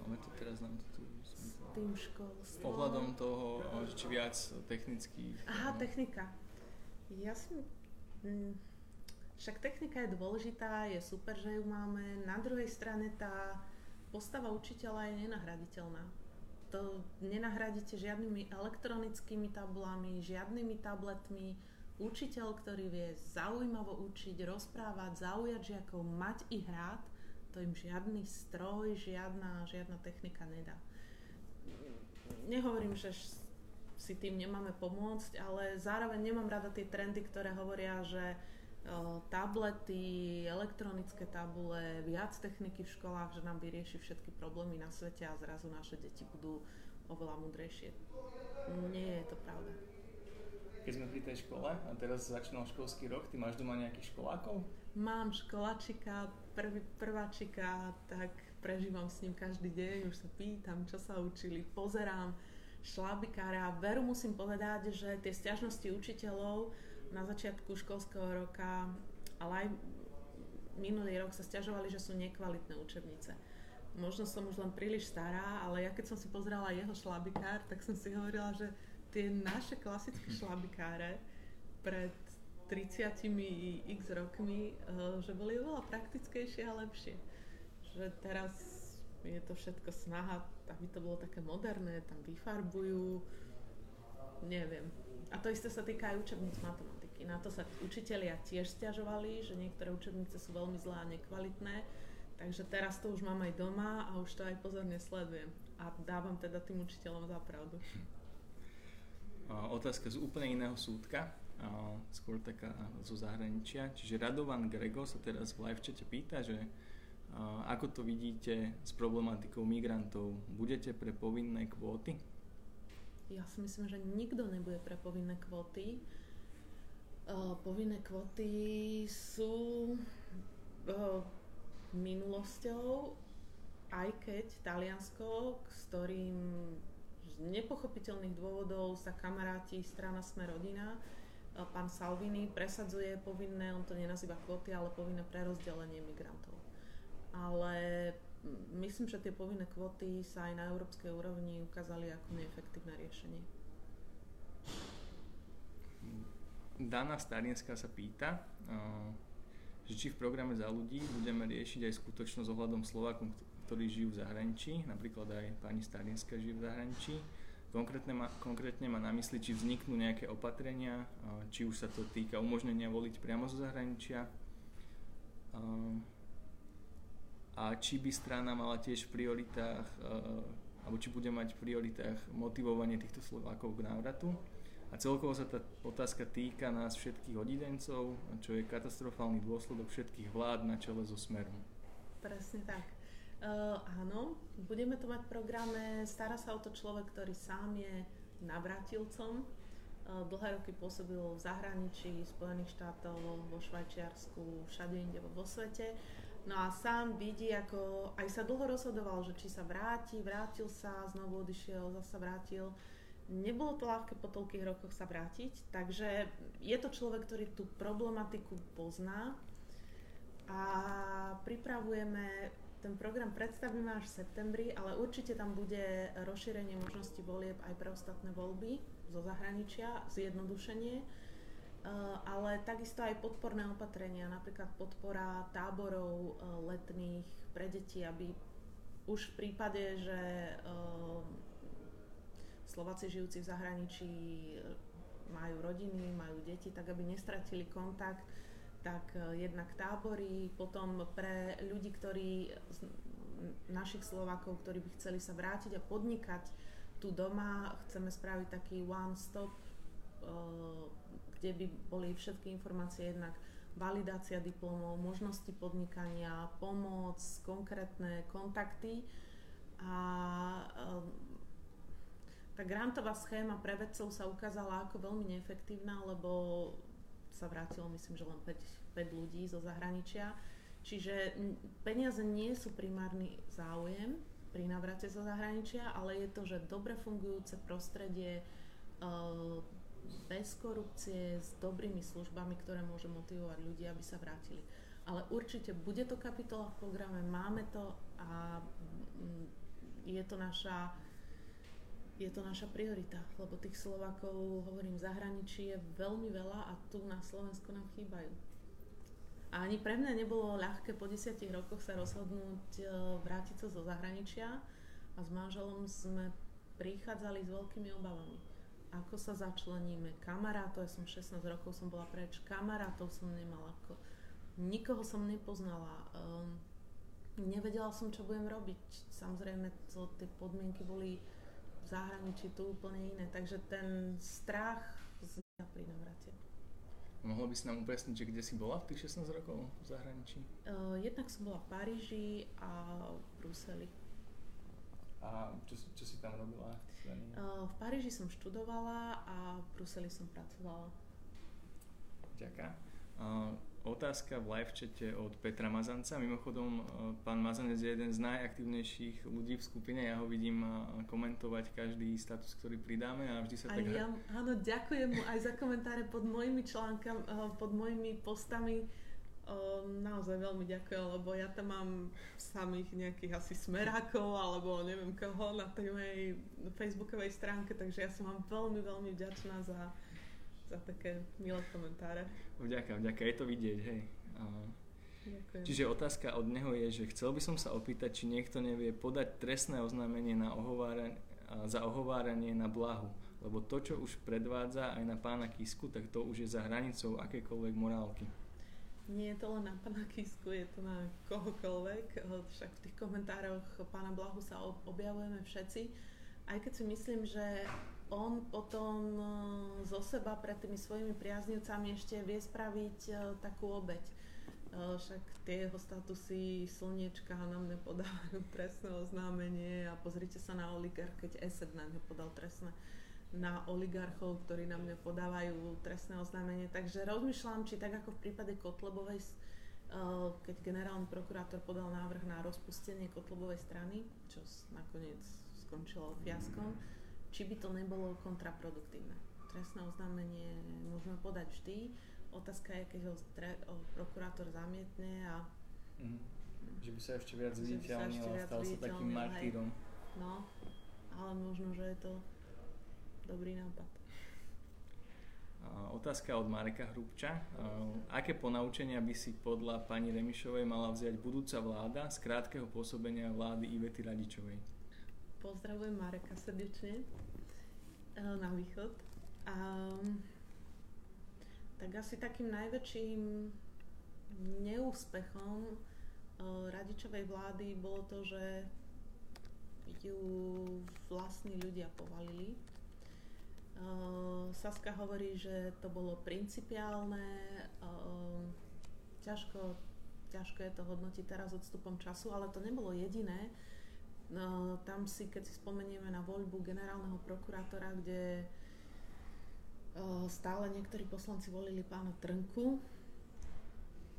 Speaker 1: Máme to teraz nám to tu
Speaker 2: s tým školstvom.
Speaker 1: Ohľadom toho, či viac technických...
Speaker 2: Aha, no. technika. Ja som... Mm, však technika je dôležitá, je super, že ju máme. Na druhej strane tá postava učiteľa je nenahraditeľná. To nenahradíte žiadnymi elektronickými tablami, žiadnymi tabletmi. Učiteľ, ktorý vie zaujímavo učiť, rozprávať, zaujať žiakov, mať ich rád, to im žiadny stroj, žiadna, žiadna technika nedá. Nehovorím, že si tým nemáme pomôcť, ale zároveň nemám rada tie trendy, ktoré hovoria, že tablety, elektronické tabule, viac techniky v školách, že nám vyrieši všetky problémy na svete a zrazu naše deti budú oveľa múdrejšie. Nie je to pravda.
Speaker 1: Keď sme pri tej škole a teraz začínal školský rok, ty máš doma nejakých školákov?
Speaker 2: Mám školačika, prvý, prváčika, tak prežívam s ním každý deň, už sa pýtam, čo sa učili, pozerám šlabikára. Veru musím povedať, že tie stiažnosti učiteľov na začiatku školského roka, ale aj minulý rok sa stiažovali, že sú nekvalitné učebnice. Možno som už len príliš stará, ale ja keď som si pozrela jeho šlabikár, tak som si hovorila, že tie naše klasické šlabikáre pred 30 x rokmi, eh, že boli oveľa praktickejšie a lepšie. Že teraz je to všetko snaha, aby to bolo také moderné, tam vyfarbujú, neviem. A to isté sa týka aj učebníc matematiky matematiky. Na to sa učitelia tiež stiažovali, že niektoré učebnice sú veľmi zlé a nekvalitné. Takže teraz to už mám aj doma a už to aj pozorne sledujem. A dávam teda tým učiteľom za pravdu.
Speaker 1: Otázka z úplne iného súdka. skôr taká zo zahraničia. Čiže Radovan Grego sa teraz v live chate pýta, že ako to vidíte s problematikou migrantov? Budete pre povinné kvóty?
Speaker 2: Ja si myslím, že nikto nebude pre povinné kvóty. Povinné kvóty sú minulosťou, aj keď Taliansko, s ktorým nepochopiteľných dôvodov sa kamaráti strana Sme rodina, pán Salvini presadzuje povinné, on to nenazýva kvóty, ale povinné prerozdelenie migrantov. Ale myslím, že tie povinné kvóty sa aj na európskej úrovni ukázali ako neefektívne riešenie.
Speaker 1: Dana Starinská sa pýta, že či v programe za ľudí budeme riešiť aj skutočnosť ohľadom Slovákom, ktorí žijú v zahraničí, napríklad aj pani Starinská žije v zahraničí. Konkrétne má, konkrétne má na mysli, či vzniknú nejaké opatrenia, či už sa to týka umožnenia voliť priamo zo zahraničia a či by strana mala tiež v prioritách, alebo či bude mať v prioritách motivovanie týchto Slovákov k návratu. A celkovo sa tá otázka týka nás všetkých odidencov, čo je katastrofálny dôsledok všetkých vlád na čele so Smerom.
Speaker 2: Presne tak. Uh, áno, budeme to mať v programe. Stará sa o to človek, ktorý sám je navrátilcom. Uh, dlhé roky pôsobil v zahraničí, Spojených štátov, vo Švajčiarsku, všade inde vo svete. No a sám vidí, ako aj sa dlho rozhodoval, že či sa vráti, vrátil sa, znovu odišiel, zase vrátil. Nebolo to ľahké po toľkých rokoch sa vrátiť, takže je to človek, ktorý tú problematiku pozná a pripravujeme, ten program predstavíme až v septembri, ale určite tam bude rozšírenie možnosti volieb aj pre ostatné voľby zo zahraničia, zjednodušenie, e, ale takisto aj podporné opatrenia, napríklad podpora táborov e, letných pre deti, aby už v prípade, že e, Slováci žijúci v zahraničí majú rodiny, majú deti, tak aby nestratili kontakt, tak e, jednak tábory, potom pre ľudí, ktorí, našich Slovákov, ktorí by chceli sa vrátiť a podnikať tu doma, chceme spraviť taký one-stop, e, kde by boli všetky informácie jednak validácia diplomov, možnosti podnikania, pomoc, konkrétne kontakty. A tá grantová schéma pre vedcov sa ukázala ako veľmi neefektívna, lebo sa vrátilo myslím, že len 5, 5 ľudí zo zahraničia. Čiže peniaze nie sú primárny záujem pri navrate zo zahraničia, ale je to, že dobre fungujúce prostredie bez korupcie, s dobrými službami, ktoré môže motivovať ľudí, aby sa vrátili. Ale určite bude to kapitola v programe, máme to a je to naša je to naša priorita, lebo tých Slovákov, hovorím, v zahraničí je veľmi veľa a tu na Slovensku nám chýbajú. A ani pre mňa nebolo ľahké po desiatich rokoch sa rozhodnúť e, vrátiť sa zo zahraničia a s manželom sme prichádzali s veľkými obavami. Ako sa začleníme, kamarátov, ja som 16 rokov som bola preč, kamarátov som nemala, ako, nikoho som nepoznala, um, nevedela som, čo budem robiť. Samozrejme, to, tie podmienky boli zahraničí tu úplne iné. Takže ten strach z pri navrate.
Speaker 1: Mohla by si nám upresniť, že kde si bola v tých 16 rokov v zahraničí?
Speaker 2: Uh, jednak som bola v Paríži a v Bruseli.
Speaker 1: A čo, čo si tam robila?
Speaker 2: Uh, v Paríži som študovala a v Bruseli som pracovala.
Speaker 1: Ďakujem. Uh, otázka v live chate od Petra Mazanca. Mimochodom, e, pán Mazanec je jeden z najaktívnejších ľudí v skupine. Ja ho vidím e, komentovať každý status, ktorý pridáme a vždy sa
Speaker 2: aj
Speaker 1: tak...
Speaker 2: Ja, áno, ďakujem mu aj za komentáre pod mojimi článkami, e, pod mojimi postami. Naozaj veľmi ďakujem, lebo ja tam mám samých nejakých asi smerákov alebo neviem koho na tej mojej facebookovej stránke, takže ja som vám veľmi, veľmi vďačná za, za také milé komentáre.
Speaker 1: Vďaka, vďaka, je to vidieť, hej.
Speaker 2: Ďakujem.
Speaker 1: Čiže otázka od neho je, že chcel by som sa opýtať, či niekto nevie podať trestné oznámenie na ohováranie, za ohováranie na blahu. Lebo to, čo už predvádza aj na pána Kisku, tak to už je za hranicou akékoľvek morálky.
Speaker 2: Nie je to len na pána Kisku, je to na kohokoľvek. Však v tých komentároch pána Blahu sa objavujeme všetci. Aj keď si myslím, že on potom zo seba pred tými svojimi priaznivcami ešte vie spraviť takú obeď. Však tie jeho statusy slniečka mne podávajú trestné oznámenie a pozrite sa na oligarch, keď ESET na mňa podal trestné na oligarchov, ktorí na mňa podávajú trestné oznámenie. Takže rozmýšľam, či tak ako v prípade Kotlebovej, keď generálny prokurátor podal návrh na rozpustenie Kotlebovej strany, čo nakoniec skončilo fiaskom, či by to nebolo kontraproduktívne. Trestné oznámenie môžeme podať vždy. Otázka je, keď ho stre- prokurátor zamietne a...
Speaker 1: Mm. Že by sa ešte viac zviditeľnil a stal sa takým martýrom.
Speaker 2: No, ale možno, že je to dobrý nápad.
Speaker 1: Otázka od Mareka Hrubča. Aké ponaučenia by si podľa pani Remišovej mala vziať budúca vláda z krátkeho pôsobenia vlády Ivety Radičovej?
Speaker 2: Pozdravujem Mareka srdečne e, na východ. A, tak asi takým najväčším neúspechom e, Radičovej vlády bolo to, že ju vlastní ľudia povalili. E, Saska hovorí, že to bolo principiálne, ťažko, ťažko je to hodnotiť teraz odstupom času, ale to nebolo jediné. No, tam si, keď si spomenieme na voľbu generálneho prokurátora, kde uh, stále niektorí poslanci volili pána Trnku,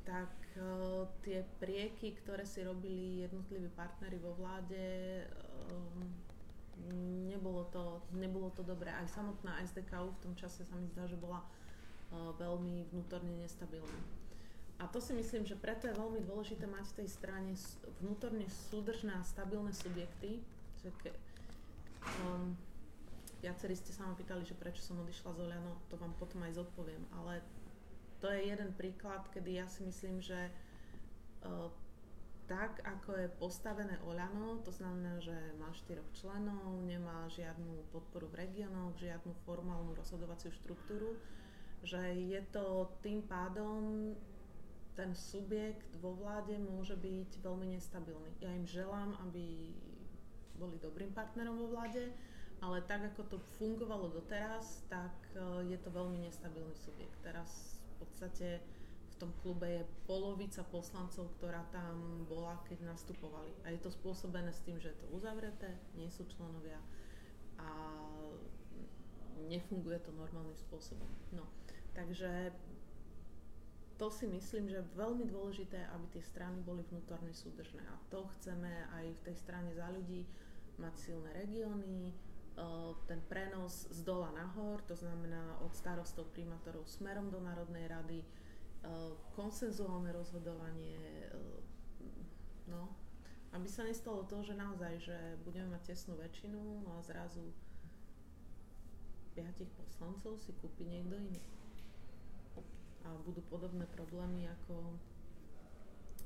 Speaker 2: tak uh, tie prieky, ktoré si robili jednotliví partnery vo vláde, um, nebolo, to, nebolo to dobré. Aj samotná SDKU v tom čase sa mi zdá, že bola veľmi vnútorne nestabilná. A to si myslím, že preto je veľmi dôležité mať v tej strane vnútorne súdržné a stabilné subjekty. Že ke, um, viacerí ste sa ma pýtali, že prečo som odišla z Oliano, to vám potom aj zodpoviem, ale to je jeden príklad, kedy ja si myslím, že uh, tak, ako je postavené Oľano, to znamená, že má štyroch členov, nemá žiadnu podporu v regiónoch, žiadnu formálnu rozhodovaciu štruktúru, že je to tým pádom ten subjekt vo vláde môže byť veľmi nestabilný. Ja im želám, aby boli dobrým partnerom vo vláde, ale tak ako to fungovalo doteraz, tak e, je to veľmi nestabilný subjekt. Teraz v podstate v tom klube je polovica poslancov, ktorá tam bola, keď nastupovali. A je to spôsobené s tým, že je to uzavreté, nie sú členovia a nefunguje to normálnym spôsobom. No, takže to si myslím, že je veľmi dôležité, aby tie strany boli vnútorne súdržné. A to chceme aj v tej strane za ľudí mať silné regióny, e, ten prenos z dola nahor, to znamená od starostov, primátorov smerom do Národnej rady, e, konsenzuálne rozhodovanie, e, no, aby sa nestalo to, že naozaj, že budeme mať tesnú väčšinu, no a zrazu piatich poslancov si kúpi niekto iný a budú podobné problémy ako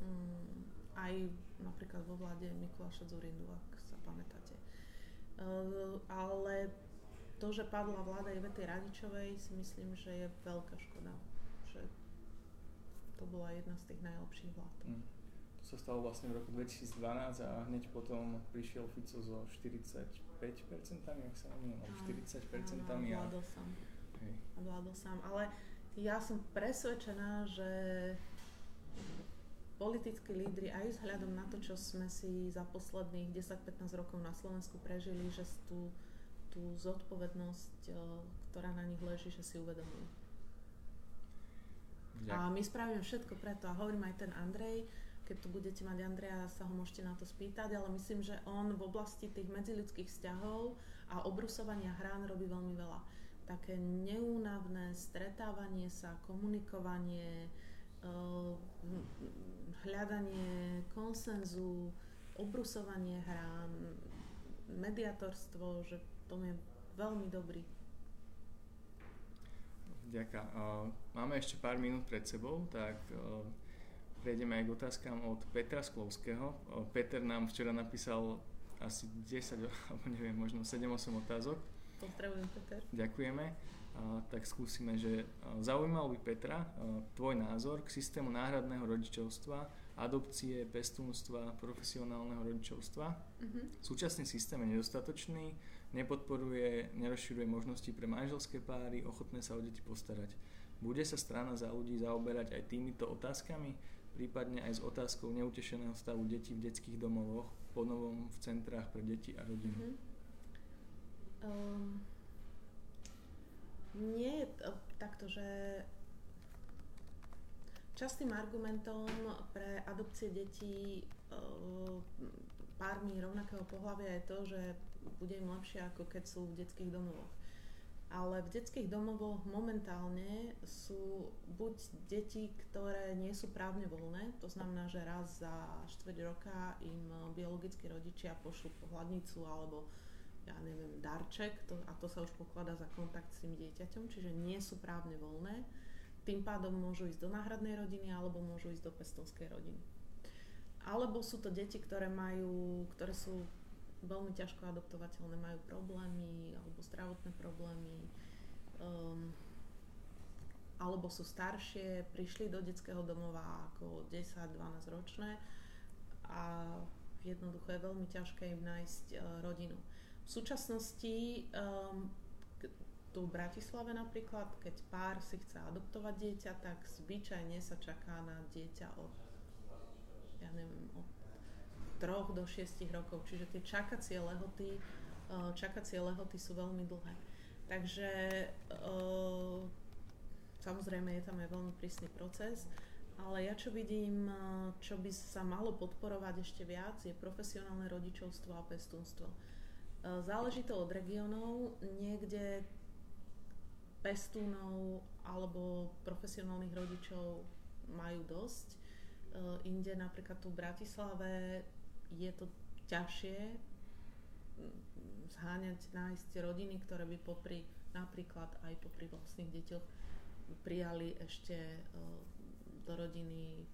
Speaker 2: um, aj napríklad vo vláde Mikuláša Zurindu, ak sa pamätáte. Uh, ale to, že padla vláda Ivety Radičovej, si myslím, že je veľká škoda. Že to bola jedna z tých najlepších vlád. Mm.
Speaker 1: To sa stalo vlastne v roku 2012 a hneď potom prišiel Fico so 45%, ak sa nemýlim, 40%.
Speaker 2: Áno, vládol sám. Hej. Vládol sám, ale ja som presvedčená, že politickí lídry aj vzhľadom na to, čo sme si za posledných 10-15 rokov na Slovensku prežili, že tú, tú zodpovednosť, ktorá na nich leží, že si uvedomujú. A my spravíme všetko preto. A hovorím aj ten Andrej, keď tu budete mať Andreja, sa ho môžete na to spýtať, ale myslím, že on v oblasti tých medziludských vzťahov a obrusovania hrán robí veľmi veľa také neúnavné stretávanie sa, komunikovanie, eh, hľadanie konsenzu, obrusovanie hrán, mediatorstvo, že to je veľmi dobrý.
Speaker 1: Ďakujem. Máme ešte pár minút pred sebou, tak eh, prejdeme aj k otázkam od Petra Sklovského. Peter nám včera napísal asi 10, alebo neviem, možno 7-8 otázok
Speaker 2: Pozdravujem, Peter.
Speaker 1: Ďakujeme. Tak skúsime, že zaujímal by Petra tvoj názor k systému náhradného rodičovstva adopcie, pestúnstva, profesionálneho rodičovstva. Uh-huh. Súčasný systém je nedostatočný, nepodporuje, nerozširuje možnosti pre manželské páry, ochotné sa o deti postarať. Bude sa strana za ľudí zaoberať aj týmito otázkami, prípadne aj s otázkou neutešeného stavu detí v detských domovoch, ponovom v centrách pre deti a rodinu? Uh-huh.
Speaker 2: Um, nie je to takto, že Častým argumentom pre adopcie detí e, pármi rovnakého pohľavia je to, že bude im lepšie ako keď sú v detských domovoch. Ale v detských domovoch momentálne sú buď deti, ktoré nie sú právne voľné, to znamená, že raz za štvrť roka im biologickí rodičia pošlú pohľadnicu alebo ja neviem, darček to, a to sa už pokladá za kontakt s tým dieťaťom, čiže nie sú právne voľné tým pádom môžu ísť do náhradnej rodiny alebo môžu ísť do pestovskej rodiny. Alebo sú to deti, ktoré majú, ktoré sú veľmi ťažko adoptovateľné, majú problémy alebo zdravotné problémy, um, alebo sú staršie, prišli do detského domova ako 10-12 ročné a jednoducho je veľmi ťažké im nájsť uh, rodinu. V súčasnosti um, tu v Bratislave napríklad, keď pár si chce adoptovať dieťa, tak zvyčajne sa čaká na dieťa od, ja neviem, od 3 do 6 rokov. Čiže tie čakacie lehoty, eh, čakacie lehoty sú veľmi dlhé. Takže eh, samozrejme je tam aj veľmi prísny proces, ale ja čo vidím, eh, čo by sa malo podporovať ešte viac, je profesionálne rodičovstvo a pestúnstvo. Záleží to od regiónov. Niekde pestúnov alebo profesionálnych rodičov majú dosť. E, inde napríklad tu v Bratislave je to ťažšie zháňať, nájsť rodiny, ktoré by popri, napríklad aj popri vlastných deťoch prijali ešte e, do rodiny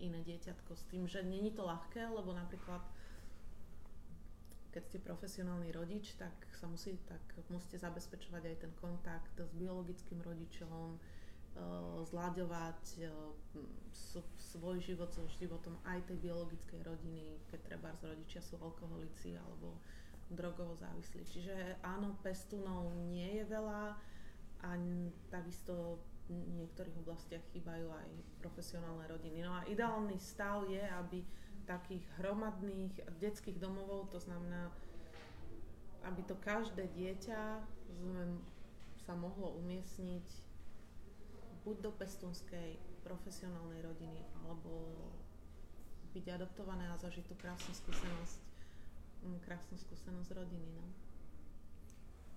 Speaker 2: iné dieťatko s tým, že není to ľahké, lebo napríklad keď ste profesionálny rodič, tak sa musí, tak musíte zabezpečovať aj ten kontakt s biologickým rodičom, uh, zľaďovať uh, svoj život so životom aj tej biologickej rodiny, keď treba z rodičia sú alkoholici alebo drogovo závislí. Čiže áno, pestúnov nie je veľa a takisto v niektorých oblastiach chýbajú aj profesionálne rodiny. No a ideálny stav je, aby takých hromadných detských domovov, to znamená, aby to každé dieťa sa mohlo umiestniť buď do pestunskej profesionálnej rodiny, alebo byť adoptované a zažiť tú krásnu skúsenosť, mm, krásnu skúsenosť rodiny. No.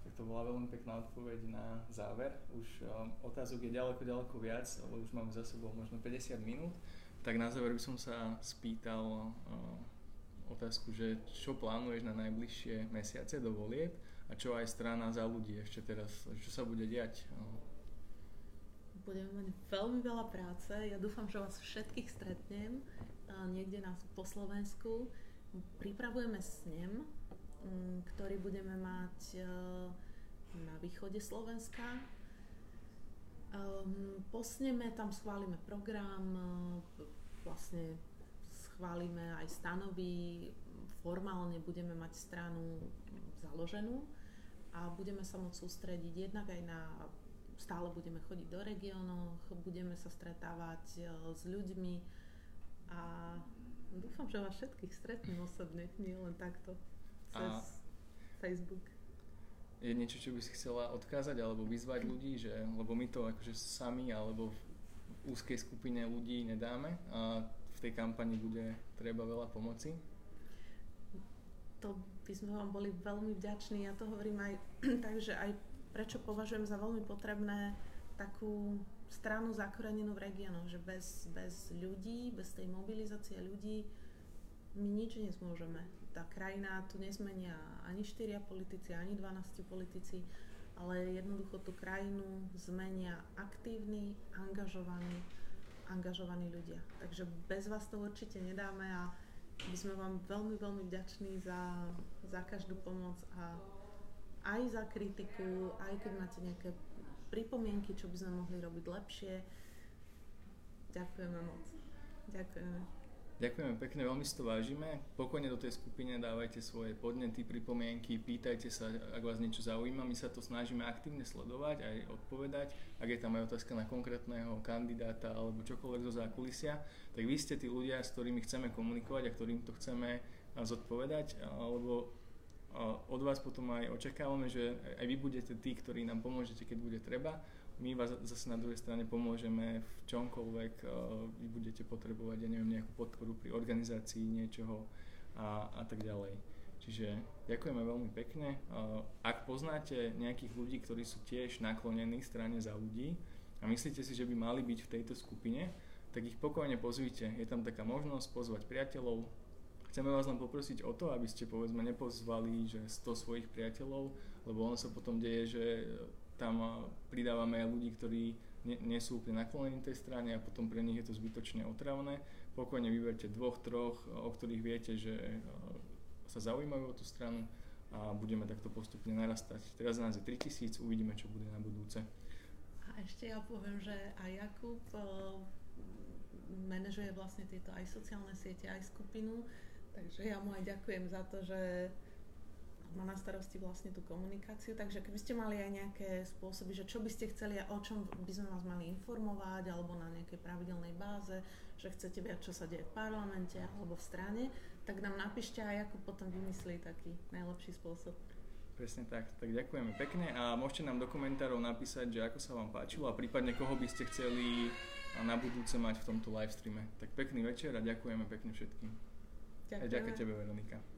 Speaker 1: Tak to bola veľmi pekná odpoveď na záver. Už um, otázok je ďaleko, ďaleko viac, lebo už máme za sebou možno 50 minút. Tak na záver by som sa spýtal uh, otázku, že čo plánuješ na najbližšie mesiace do volieb a čo aj strana za ľudí ešte teraz, čo sa bude diať?
Speaker 2: Budeme mať veľmi veľa práce. Ja dúfam, že vás všetkých stretnem uh, niekde na, po Slovensku. Pripravujeme snem, um, ktorý budeme mať na východe Slovenska Um, posneme, tam schválime program, vlastne schválime aj stanovy, formálne budeme mať stranu založenú a budeme sa môcť sústrediť jednak aj na stále budeme chodiť do regiónov, budeme sa stretávať e, s ľuďmi a dúfam, že vás všetkých stretnem osobne, nie len takto cez a... Facebook.
Speaker 1: Je niečo, čo by si chcela odkázať alebo vyzvať ľudí, že, lebo my to akože sami alebo úzkej skupine ľudí nedáme a v tej kampani bude treba veľa pomoci?
Speaker 2: To by sme vám boli veľmi vďační. Ja to hovorím aj takže aj prečo považujem za veľmi potrebné takú stranu zakorenenú v regiónoch, že bez, bez ľudí, bez tej mobilizácie ľudí my nič nezmôžeme tá krajina tu nezmenia ani štyria politici, ani 12 politici, ale jednoducho tú krajinu zmenia aktívni, angažovaní, angažovaní ľudia. Takže bez vás to určite nedáme a my sme vám veľmi, veľmi vďační za, za každú pomoc a aj za kritiku, aj keď máte nejaké pripomienky, čo by sme mohli robiť lepšie. Ďakujeme moc. Ďakujeme.
Speaker 1: Ďakujeme pekne, veľmi si to vážime. Pokojne do tej skupine dávajte svoje podnety, pripomienky, pýtajte sa, ak vás niečo zaujíma. My sa to snažíme aktívne sledovať, aj odpovedať. Ak je tam aj otázka na konkrétneho kandidáta alebo čokoľvek zo zákulisia, tak vy ste tí ľudia, s ktorými chceme komunikovať a ktorým to chceme zodpovedať, alebo od vás potom aj očakávame, že aj vy budete tí, ktorí nám pomôžete, keď bude treba my vás zase na druhej strane pomôžeme v čomkoľvek uh, vy budete potrebovať, ja neviem, nejakú podporu pri organizácii niečoho a, a tak ďalej. Čiže ďakujeme veľmi pekne. Uh, ak poznáte nejakých ľudí, ktorí sú tiež naklonení strane za ľudí a myslíte si, že by mali byť v tejto skupine, tak ich pokojne pozvite. Je tam taká možnosť pozvať priateľov. Chceme vás len poprosiť o to, aby ste povedzme nepozvali že 100 svojich priateľov, lebo ono sa potom deje, že tam pridávame aj ľudí, ktorí nie, nie sú úplne naklonení tej strane a potom pre nich je to zbytočne otravné. Pokojne vyberte dvoch, troch, o ktorých viete, že sa zaujímajú o tú stranu a budeme takto postupne narastať. Teraz nás je 3000, uvidíme, čo bude na budúce.
Speaker 2: A ešte ja poviem, že aj Jakub manažuje vlastne tieto aj sociálne siete, aj skupinu, takže ja mu aj ďakujem za to, že má na starosti vlastne tú komunikáciu, takže keby ste mali aj nejaké spôsoby, že čo by ste chceli a o čom by sme vás mali informovať, alebo na nejakej pravidelnej báze, že chcete viac, čo sa deje v parlamente alebo v strane, tak nám napíšte aj ako potom vymyslí taký najlepší spôsob.
Speaker 1: Presne tak. Tak ďakujeme pekne a môžete nám do komentárov napísať, že ako sa vám páčilo a prípadne koho by ste chceli na budúce mať v tomto live streame. Tak pekný večer a ďakujeme pekne všetkým. Ďakujeme. A ďakujem tebe, Veronika.